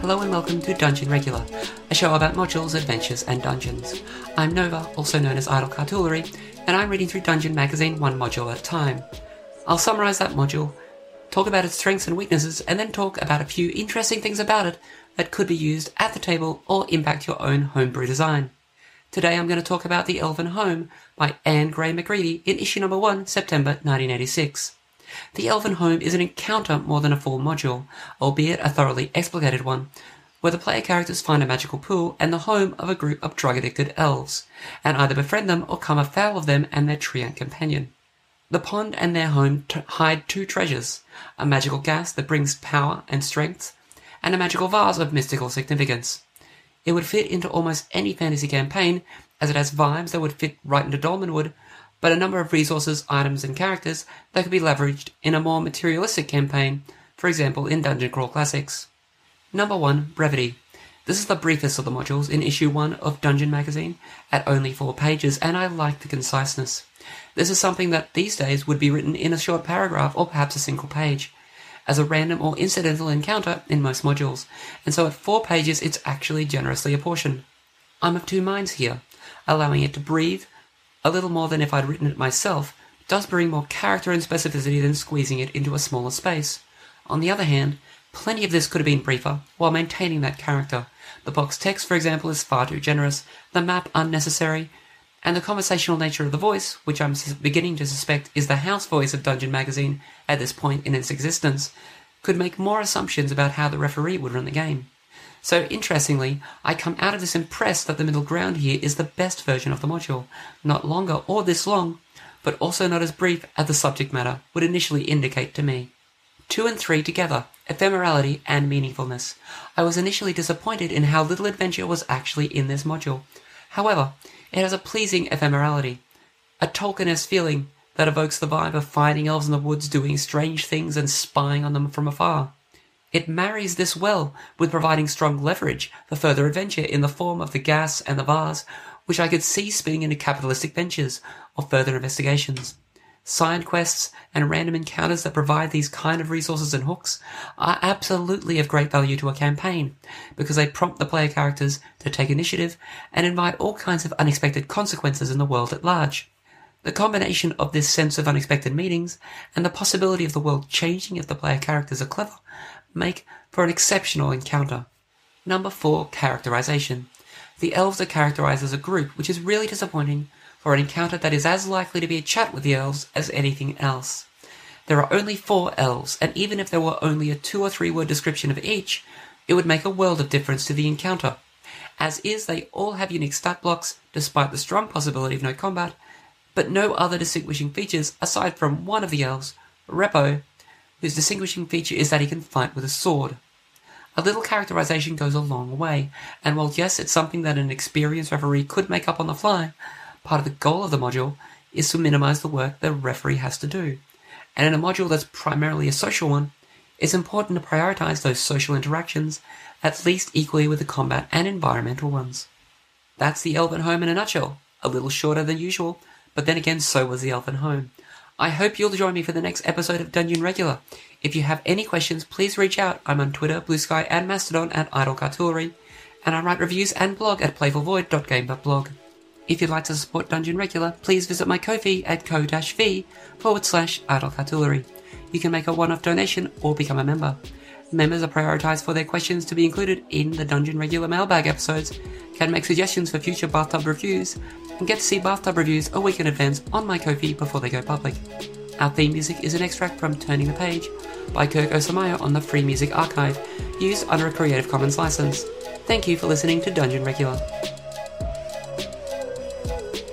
Hello and welcome to Dungeon Regular, a show about modules, adventures, and dungeons. I'm Nova, also known as Idle Cartulary, and I'm reading through Dungeon Magazine one module at a time. I'll summarize that module, talk about its strengths and weaknesses, and then talk about a few interesting things about it that could be used at the table or impact your own homebrew design. Today I'm going to talk about The Elven Home by Anne Gray McReady in issue number 1, September 1986. The Elven Home is an encounter more than a full module, albeit a thoroughly explicated one, where the player characters find a magical pool and the home of a group of drug addicted elves, and either befriend them or come afoul of them and their treant companion. The pond and their home t- hide two treasures a magical gas that brings power and strength, and a magical vase of mystical significance. It would fit into almost any fantasy campaign, as it has vibes that would fit right into Dolmenwood, but a number of resources, items, and characters that could be leveraged in a more materialistic campaign, for example in Dungeon Crawl Classics. Number 1 Brevity. This is the briefest of the modules in issue 1 of Dungeon Magazine, at only 4 pages, and I like the conciseness. This is something that these days would be written in a short paragraph or perhaps a single page, as a random or incidental encounter in most modules, and so at 4 pages it's actually generously apportioned. I'm of two minds here, allowing it to breathe a little more than if I'd written it myself, does bring more character and specificity than squeezing it into a smaller space. On the other hand, plenty of this could have been briefer while maintaining that character. The box text, for example, is far too generous, the map unnecessary, and the conversational nature of the voice, which I'm beginning to suspect is the house voice of Dungeon Magazine at this point in its existence, could make more assumptions about how the referee would run the game. So interestingly, I come out of this impressed that the middle ground here is the best version of the module, not longer or this long, but also not as brief as the subject matter would initially indicate to me. 2 and 3 together, ephemerality and meaningfulness. I was initially disappointed in how little adventure was actually in this module. However, it has a pleasing ephemerality, a Tolkien feeling that evokes the vibe of finding elves in the woods doing strange things and spying on them from afar. It marries this well with providing strong leverage for further adventure in the form of the gas and the vase, which I could see spinning into capitalistic ventures or further investigations. Side quests and random encounters that provide these kind of resources and hooks are absolutely of great value to a campaign because they prompt the player characters to take initiative and invite all kinds of unexpected consequences in the world at large. The combination of this sense of unexpected meetings and the possibility of the world changing if the player characters are clever make for an exceptional encounter. Number 4. Characterization. The elves are characterized as a group, which is really disappointing for an encounter that is as likely to be a chat with the elves as anything else. There are only four elves, and even if there were only a two or three word description of each, it would make a world of difference to the encounter. As is, they all have unique stat blocks, despite the strong possibility of no combat, but no other distinguishing features aside from one of the elves, Repo, whose distinguishing feature is that he can fight with a sword. A little characterization goes a long way, and while yes, it's something that an experienced referee could make up on the fly, part of the goal of the module is to minimize the work the referee has to do. And in a module that's primarily a social one, it's important to prioritize those social interactions at least equally with the combat and environmental ones. That's the Elven Home in a nutshell. A little shorter than usual, but then again, so was the Elven Home. I hope you'll join me for the next episode of Dungeon Regular. If you have any questions, please reach out. I'm on Twitter, Blue Sky, and Mastodon at Idle Cartulary, and I write reviews and blog at playfulvoid.game.blog. If you'd like to support Dungeon Regular, please visit my Ko-fi at ko-fi forward slash Idle You can make a one-off donation or become a member. Members are prioritized for their questions to be included in the Dungeon Regular mailbag episodes, can make suggestions for future bathtub reviews, and get to see bathtub reviews a week in advance on my Ko-fi before they go public. Our theme music is an extract from Turning the Page by Kirk Osamayo on the Free Music Archive, used under a Creative Commons license. Thank you for listening to Dungeon Regular. Thank you.